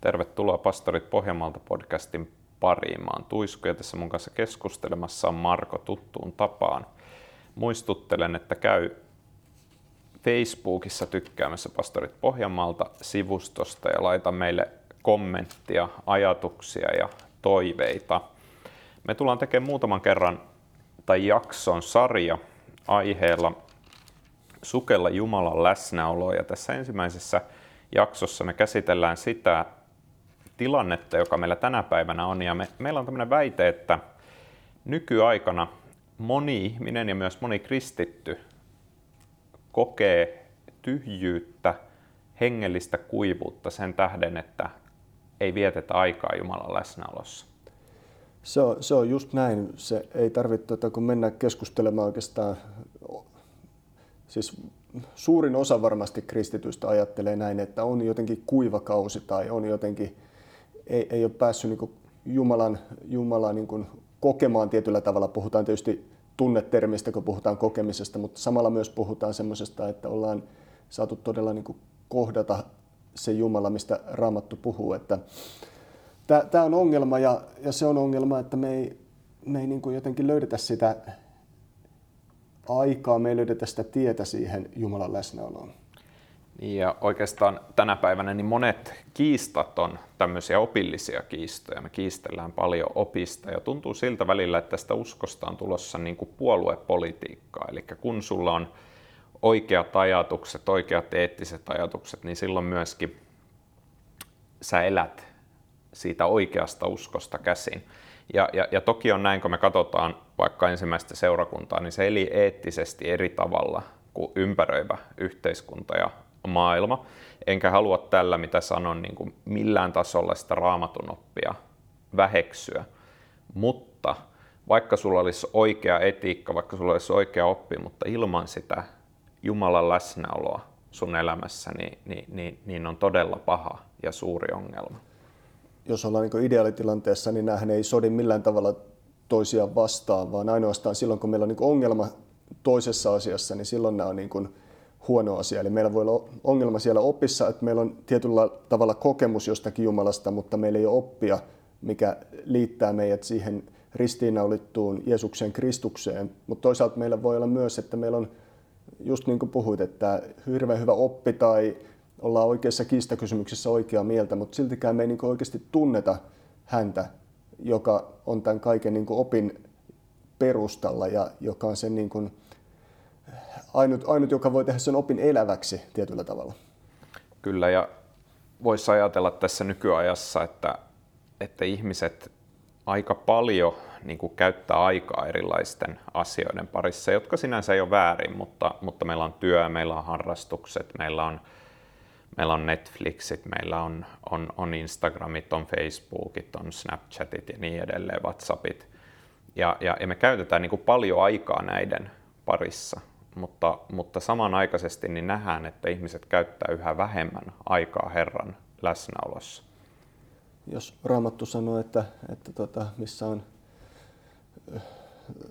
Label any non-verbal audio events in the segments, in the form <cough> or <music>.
Tervetuloa Pastorit Pohjanmaalta podcastin pariin. Mä oon Tuisku ja tässä mun kanssa keskustelemassa on Marko tuttuun tapaan. Muistuttelen, että käy Facebookissa tykkäämässä Pastorit Pohjanmaalta sivustosta ja laita meille kommenttia, ajatuksia ja toiveita. Me tullaan tekemään muutaman kerran tai jakson sarja aiheella Sukella Jumalan läsnäoloa ja tässä ensimmäisessä jaksossa me käsitellään sitä tilannetta, joka meillä tänä päivänä on ja me, meillä on tämmöinen väite, että nykyaikana moni ihminen ja myös moni kristitty kokee tyhjyyttä, hengellistä kuivuutta sen tähden, että ei vietetä aikaa Jumalan läsnäolossa. Se on, se on just näin. Se ei tarvitse, tuota, kun mennä keskustelemaan oikeastaan, siis suurin osa varmasti kristitystä ajattelee näin, että on jotenkin kuiva kausi tai on jotenkin, ei, ei ole päässyt niin Jumalan, Jumalan niin kokemaan tietyllä tavalla. Puhutaan tietysti tunnetermistä, kun puhutaan kokemisesta, mutta samalla myös puhutaan semmoisesta, että ollaan saatu todella niin kohdata se Jumala, mistä Raamattu puhuu. Että tämä on ongelma ja, ja se on ongelma, että me ei, me ei niin kuin jotenkin löydetä sitä aikaa, me ei löydetä sitä tietä siihen Jumalan läsnäoloon. Ja oikeastaan tänä päivänä niin monet kiistat on tämmöisiä opillisia kiistoja. Me kiistellään paljon opista ja tuntuu siltä välillä, että tästä uskosta on tulossa niin kuin puoluepolitiikkaa. Eli kun sulla on oikeat ajatukset, oikeat eettiset ajatukset, niin silloin myöskin sä elät siitä oikeasta uskosta käsin. Ja, ja, ja toki on näin, kun me katsotaan vaikka ensimmäistä seurakuntaa, niin se eli eettisesti eri tavalla kuin ympäröivä yhteiskunta ja maailma. Enkä halua tällä, mitä sanon, niin kuin millään tasolla sitä raamatun oppia väheksyä. Mutta vaikka sulla olisi oikea etiikka, vaikka sulla olisi oikea oppi, mutta ilman sitä Jumalan läsnäoloa sun elämässä, niin, niin, niin, niin on todella paha ja suuri ongelma. Jos ollaan niin ideaalitilanteessa, niin näähän ei sodi millään tavalla toisiaan vastaan, vaan ainoastaan silloin, kun meillä on niin ongelma toisessa asiassa, niin silloin nämä on niin kuin huono asia. Eli meillä voi olla ongelma siellä opissa, että meillä on tietyllä tavalla kokemus jostakin Jumalasta, mutta meillä ei ole oppia, mikä liittää meidät siihen ristiinnaulittuun Jeesuksen Kristukseen. Mutta toisaalta meillä voi olla myös, että meillä on just niin kuin puhuit, että hirveän hyvä oppi tai ollaan oikeassa kiistakysymyksessä oikeaa mieltä, mutta siltikään me ei niin oikeasti tunneta häntä, joka on tämän kaiken niin opin perustalla ja joka on sen niin kuin ainut, ainut, joka voi tehdä sen opin eläväksi tietyllä tavalla. Kyllä, ja voisi ajatella tässä nykyajassa, että, että ihmiset aika paljon niin kuin käyttää aikaa erilaisten asioiden parissa, jotka sinänsä ei ole väärin, mutta, mutta meillä on työ, meillä on harrastukset, meillä on, meillä on Netflixit, meillä on, on, on Instagramit, on Facebookit, on Snapchatit ja niin edelleen, Whatsappit. Ja, ja, ja me käytetään niin kuin paljon aikaa näiden parissa, mutta, mutta samanaikaisesti niin nähdään, että ihmiset käyttää yhä vähemmän aikaa Herran läsnäolossa. Jos Raamattu sanoo, että, että tota, missä on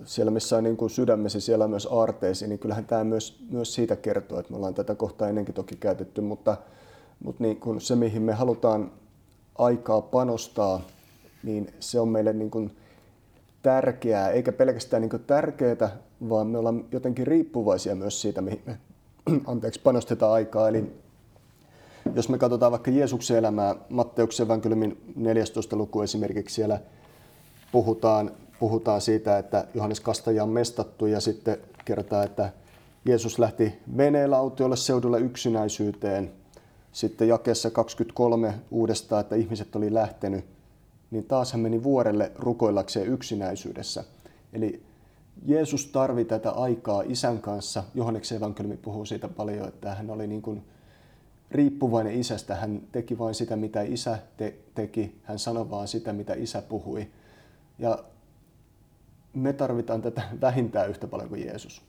siellä missä on niin kuin sydämesi, siellä on myös aarteesi, niin kyllähän tämä myös, myös siitä kertoo, että me ollaan tätä kohtaa ennenkin toki käytetty, mutta, mutta niin kuin se, mihin me halutaan aikaa panostaa, niin se on meille niin kuin tärkeää, eikä pelkästään niin kuin tärkeää, vaan me ollaan jotenkin riippuvaisia myös siitä, mihin me <clears throat> anteeksi, panostetaan aikaa. Eli jos me katsotaan vaikka Jeesuksen elämää, Matteuksen evankeliumin 14. luku esimerkiksi, siellä puhutaan puhutaan siitä, että Johannes Kastaja on mestattu ja sitten kertaa, että Jeesus lähti veneellä autiolle seudulle yksinäisyyteen. Sitten jakeessa 23 uudestaan, että ihmiset oli lähtenyt, niin taas hän meni vuorelle rukoillakseen yksinäisyydessä. Eli Jeesus tarvi tätä aikaa isän kanssa. Johanneksen evankeliumi puhuu siitä paljon, että hän oli niin kuin riippuvainen isästä. Hän teki vain sitä, mitä isä te- teki. Hän sanoi vain sitä, mitä isä puhui. Ja me tarvitaan tätä vähintään yhtä paljon kuin Jeesus.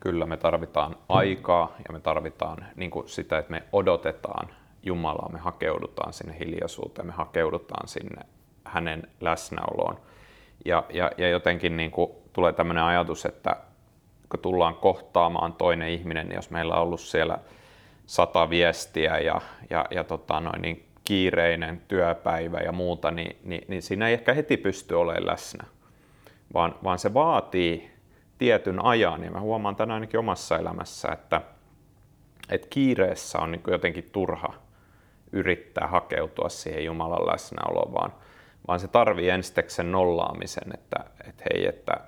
Kyllä, me tarvitaan aikaa ja me tarvitaan niin kuin sitä, että me odotetaan Jumalaa, me hakeudutaan sinne hiljaisuuteen, me hakeudutaan sinne hänen läsnäoloon. Ja, ja, ja jotenkin niin kuin tulee tämmöinen ajatus, että kun tullaan kohtaamaan toinen ihminen, niin jos meillä on ollut siellä sata viestiä ja, ja, ja tota noin, niin kiireinen työpäivä ja muuta, niin, niin, niin siinä ei ehkä heti pysty olemaan läsnä, vaan, vaan se vaatii tietyn ajan. Ja mä huomaan tänään ainakin omassa elämässä, että, että kiireessä on niin jotenkin turha yrittää hakeutua siihen Jumalan läsnäoloon, vaan, vaan se tarvii ensiksi sen nollaamisen, että, että hei, että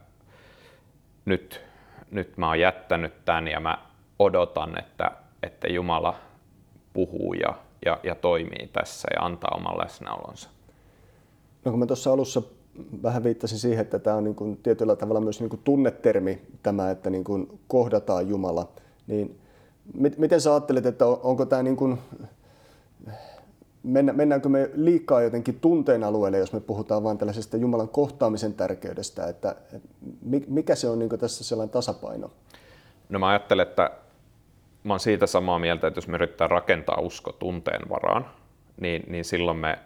nyt, nyt mä oon jättänyt tämän ja mä odotan, että, että Jumala puhuu ja, ja, ja toimii tässä ja antaa oman läsnäolonsa. No kun mä tuossa alussa vähän viittasin siihen, että tämä on niin kuin tietyllä tavalla myös niin kuin tunnetermi tämä, että niin kuin kohdataan Jumala, niin miten sä ajattelet, että onko tämä niin kuin, mennäänkö me liikaa jotenkin tunteen alueelle, jos me puhutaan vain tällaisesta Jumalan kohtaamisen tärkeydestä, että mikä se on niin tässä sellainen tasapaino? No mä ajattelen, että mä oon siitä samaa mieltä, että jos me yritetään rakentaa usko tunteen varaan, niin, niin silloin, me,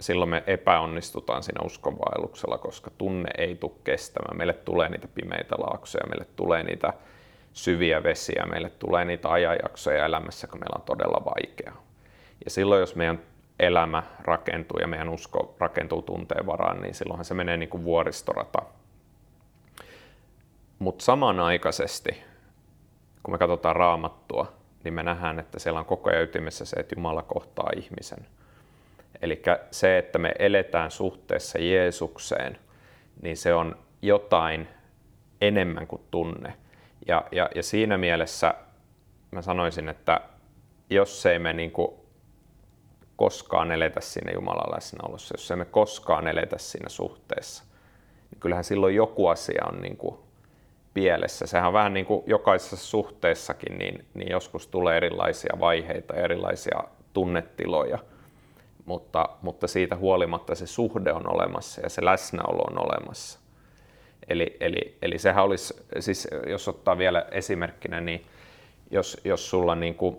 silloin me epäonnistutaan siinä uskonvaelluksella, koska tunne ei tule kestämään. Meille tulee niitä pimeitä laaksoja, meille tulee niitä syviä vesiä, meille tulee niitä ajanjaksoja elämässä, kun meillä on todella vaikeaa. Ja silloin, jos meidän elämä rakentuu ja meidän usko rakentuu tunteen varaan, niin silloinhan se menee niin kuin vuoristorata. Mutta samanaikaisesti kun me katsotaan raamattua, niin me nähdään, että siellä on koko ajan ytimessä se, että Jumala kohtaa ihmisen. Eli se, että me eletään suhteessa Jeesukseen, niin se on jotain enemmän kuin tunne. Ja, ja, ja siinä mielessä mä sanoisin, että jos ei me niin kuin koskaan eletä sinne Jumalan läsnäolossa, jos ei me koskaan eletä siinä suhteessa, niin kyllähän silloin joku asia on niin kuin pielessä. Sehän on vähän niin kuin jokaisessa suhteessakin, niin, niin joskus tulee erilaisia vaiheita erilaisia tunnetiloja, mutta, mutta siitä huolimatta se suhde on olemassa ja se läsnäolo on olemassa. Eli, eli, eli sehän olisi, siis jos ottaa vielä esimerkkinä, niin jos, jos sulla niin kuin,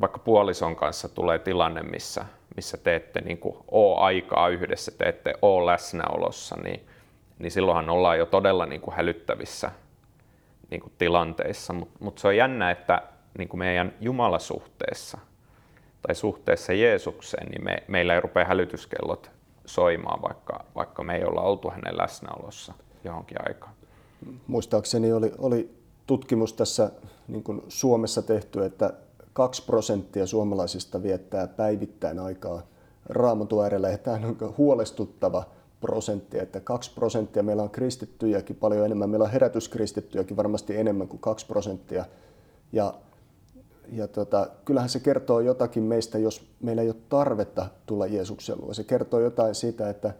vaikka puolison kanssa tulee tilanne, missä, missä teette niin kuin, oo aikaa yhdessä, teette oo läsnäolossa, niin, niin silloinhan ollaan jo todella niin kuin hälyttävissä niin kuin tilanteissa, mutta mut se on jännä, että niin kuin meidän Jumalasuhteessa tai suhteessa Jeesukseen, niin me, meillä ei rupea hälytyskellot soimaan, vaikka, vaikka me ei olla oltu hänen läsnäolossa johonkin aikaan. Muistaakseni oli, oli tutkimus tässä niin kuin Suomessa tehty, että 2 prosenttia suomalaisista viettää päivittäin aikaa raamatun äärellä. Tämä on huolestuttava prosenttia, että 2 prosenttia, meillä on kristittyjäkin paljon enemmän, meillä on herätyskristittyjäkin varmasti enemmän kuin 2 prosenttia. Ja, ja tota, kyllähän se kertoo jotakin meistä, jos meillä ei ole tarvetta tulla Jeesuksen luo. Se kertoo jotain siitä, että,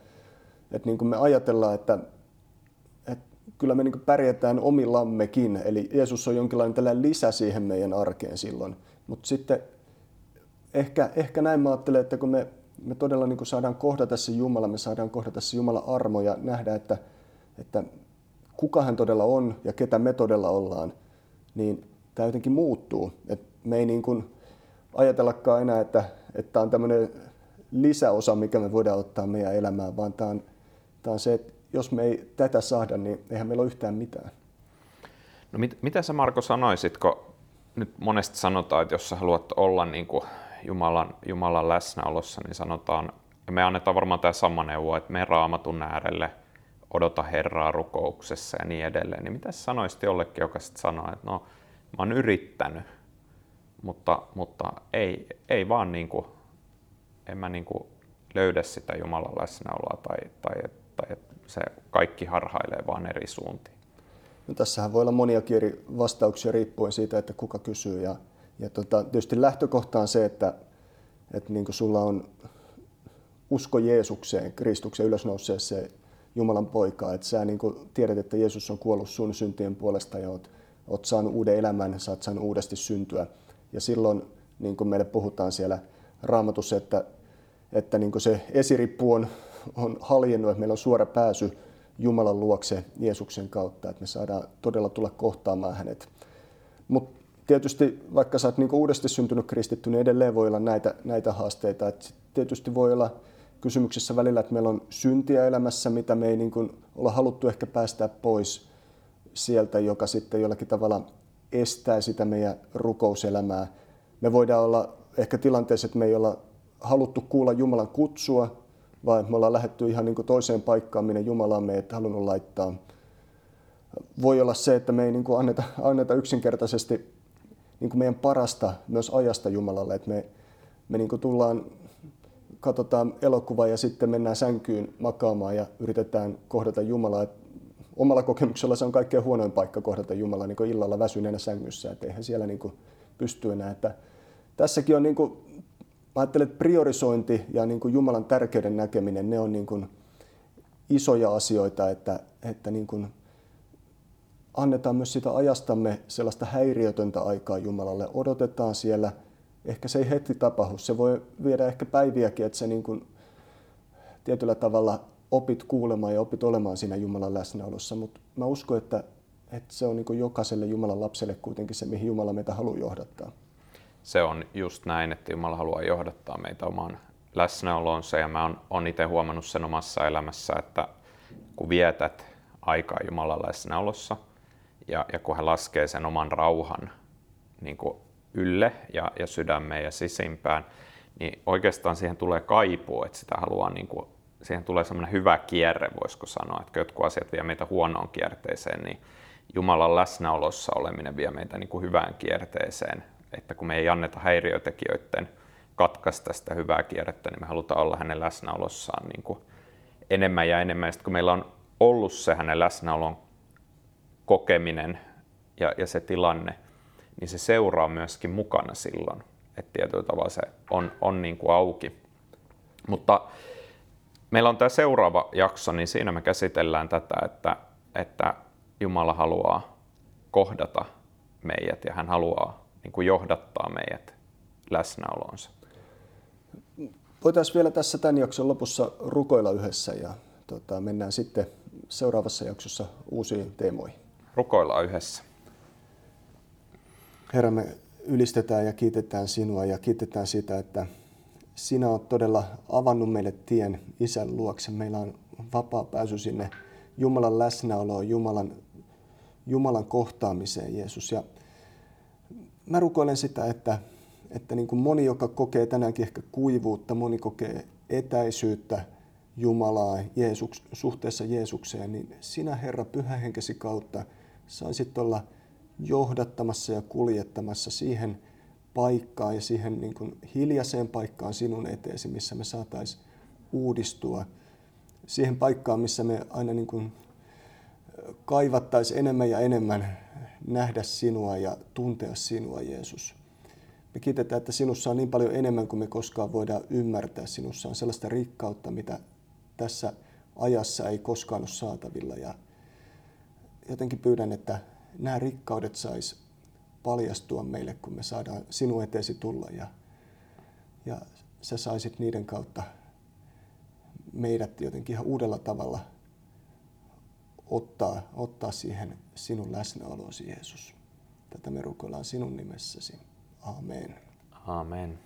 että niin kuin me ajatellaan, että, että kyllä me niin kuin pärjätään omillammekin. Eli Jeesus on jonkinlainen tällainen lisä siihen meidän arkeen silloin. Mutta sitten ehkä, ehkä näin mä ajattelen, että kun me me todella niin kuin saadaan kohdata se Jumala, me saadaan kohdata se Jumala armo ja nähdä, että, että kuka hän todella on ja ketä me todella ollaan, niin tämä jotenkin muuttuu. Et me ei niin kuin ajatellakaan enää, että, tämä on tämmöinen lisäosa, mikä me voidaan ottaa meidän elämään, vaan tämä on, tämä on se, että jos me ei tätä saada, niin eihän meillä ole yhtään mitään. No mit, mitä sä Marko sanoisit, kun nyt monesti sanotaan, että jos sä haluat olla niin kuin Jumalan, Jumalan läsnäolossa, niin sanotaan, ja me annetaan varmaan tämä sama neuvo, että me raamatun äärelle, odota Herraa rukouksessa ja niin edelleen. Niin mitä sanoisit jollekin, joka sitten sanoo, että no, mä oon yrittänyt, mutta, mutta ei, ei vaan niin kuin, en mä niin kuin löydä sitä Jumalan läsnäoloa tai, tai, tai että se kaikki harhailee vaan eri suuntiin. No, tässähän voi olla monia eri vastauksia riippuen siitä, että kuka kysyy ja ja tota, tietysti lähtökohta on se, että, että niin sulla on usko Jeesukseen, Kristuksen ylösnouseeseen Jumalan poikaa, että sä niin tiedät, että Jeesus on kuollut sun syntien puolesta ja oot, oot saanut uuden elämän, sä oot saanut uudesti syntyä. Ja silloin niin kuin meille puhutaan siellä raamatussa, että, että niin se esirippu on, on haljennut, että meillä on suora pääsy Jumalan luokse Jeesuksen kautta, että me saadaan todella tulla kohtaamaan hänet. Mutta tietysti vaikka sä oot niin uudesti syntynyt kristitty, niin edelleen voi olla näitä, näitä haasteita. Et tietysti voi olla kysymyksessä välillä, että meillä on syntiä elämässä, mitä me ei niin kuin olla haluttu ehkä päästää pois. sieltä, joka sitten jollakin tavalla estää sitä meidän rukouselämää. Me voidaan olla ehkä tilanteessa, että me ei olla haluttu kuulla Jumalan kutsua, vaan me ollaan lähetty ihan niin toiseen paikkaan, minne Jumala on meidät halunnut laittaa. Voi olla se, että me ei niin anneta, anneta yksinkertaisesti niin meidän parasta myös ajasta Jumalalle, että me, me niin tullaan, katsotaan elokuva ja sitten mennään sänkyyn makaamaan ja yritetään kohdata Jumalaa. Et omalla kokemuksella se on kaikkein huonoin paikka kohdata Jumalaa niin illalla väsyneenä sängyssä, että eihän siellä niin kuin pysty enää. Että tässäkin on niin kuin mä ajattelen, että priorisointi ja niin kuin Jumalan tärkeyden näkeminen, ne on niin kuin isoja asioita, että, että niin kuin annetaan myös sitä ajastamme sellaista häiriötöntä aikaa Jumalalle. Odotetaan siellä, ehkä se ei heti tapahdu, se voi viedä ehkä päiviäkin, että se niin kuin tietyllä tavalla opit kuulemaan ja opit olemaan siinä Jumalan läsnäolossa, mutta mä uskon, että, että se on niin jokaiselle Jumalan lapselle kuitenkin se, mihin Jumala meitä haluaa johdattaa. Se on just näin, että Jumala haluaa johdattaa meitä omaan läsnäolonsa ja mä oon, oon itse huomannut sen omassa elämässä, että kun vietät aikaa Jumalan läsnäolossa ja, ja kun hän laskee sen oman rauhan niin kuin ylle ja, ja sydämeen ja sisimpään, niin oikeastaan siihen tulee kaipuu, että sitä haluaa niin kuin, siihen tulee semmoinen hyvä kierre, voisiko sanoa, että jotkut asiat vie meitä huonoon kierteeseen, niin Jumalan läsnäolossa oleminen vie meitä niin kuin hyvään kierteeseen, että kun me ei anneta häiriötekijöiden katkaista sitä hyvää kierrettä, niin me halutaan olla hänen läsnäolossaan niin kuin enemmän ja enemmän. Ja sitten kun meillä on ollut se hänen läsnäolon kokeminen ja, ja se tilanne, niin se seuraa myöskin mukana silloin. Että tietyllä tavalla se on, on niin kuin auki. Mutta meillä on tämä seuraava jakso, niin siinä me käsitellään tätä, että, että Jumala haluaa kohdata meidät ja hän haluaa niin kuin johdattaa meidät läsnäoloonsa. Voitaisiin vielä tässä tämän jakson lopussa rukoilla yhdessä ja tota, mennään sitten seuraavassa jaksossa uusiin teemoihin. Rukoillaan yhdessä. Herra, me ylistetään ja kiitetään sinua ja kiitetään sitä, että sinä olet todella avannut meille tien isän luokse. Meillä on vapaa pääsy sinne Jumalan läsnäoloon, Jumalan, Jumalan kohtaamiseen, Jeesus. Ja mä rukoilen sitä, että, että niin kuin moni, joka kokee tänäänkin ehkä kuivuutta, moni kokee etäisyyttä Jumalaa Jeesuks, suhteessa Jeesukseen, niin sinä Herra pyhähenkesi kautta saisit olla johdattamassa ja kuljettamassa siihen paikkaan ja siihen niin kuin hiljaiseen paikkaan sinun eteesi, missä me saataisiin uudistua. Siihen paikkaan, missä me aina niin kuin kaivattaisiin enemmän ja enemmän nähdä sinua ja tuntea sinua, Jeesus. Me kiitetään, että sinussa on niin paljon enemmän kuin me koskaan voidaan ymmärtää. Sinussa on sellaista rikkautta, mitä tässä ajassa ei koskaan ole saatavilla. Ja jotenkin pyydän, että nämä rikkaudet sais paljastua meille, kun me saadaan sinun eteesi tulla. Ja, ja sä saisit niiden kautta meidät jotenkin ihan uudella tavalla ottaa, ottaa siihen sinun läsnäolosi, Jeesus. Tätä me rukoillaan sinun nimessäsi. Amen. Amen.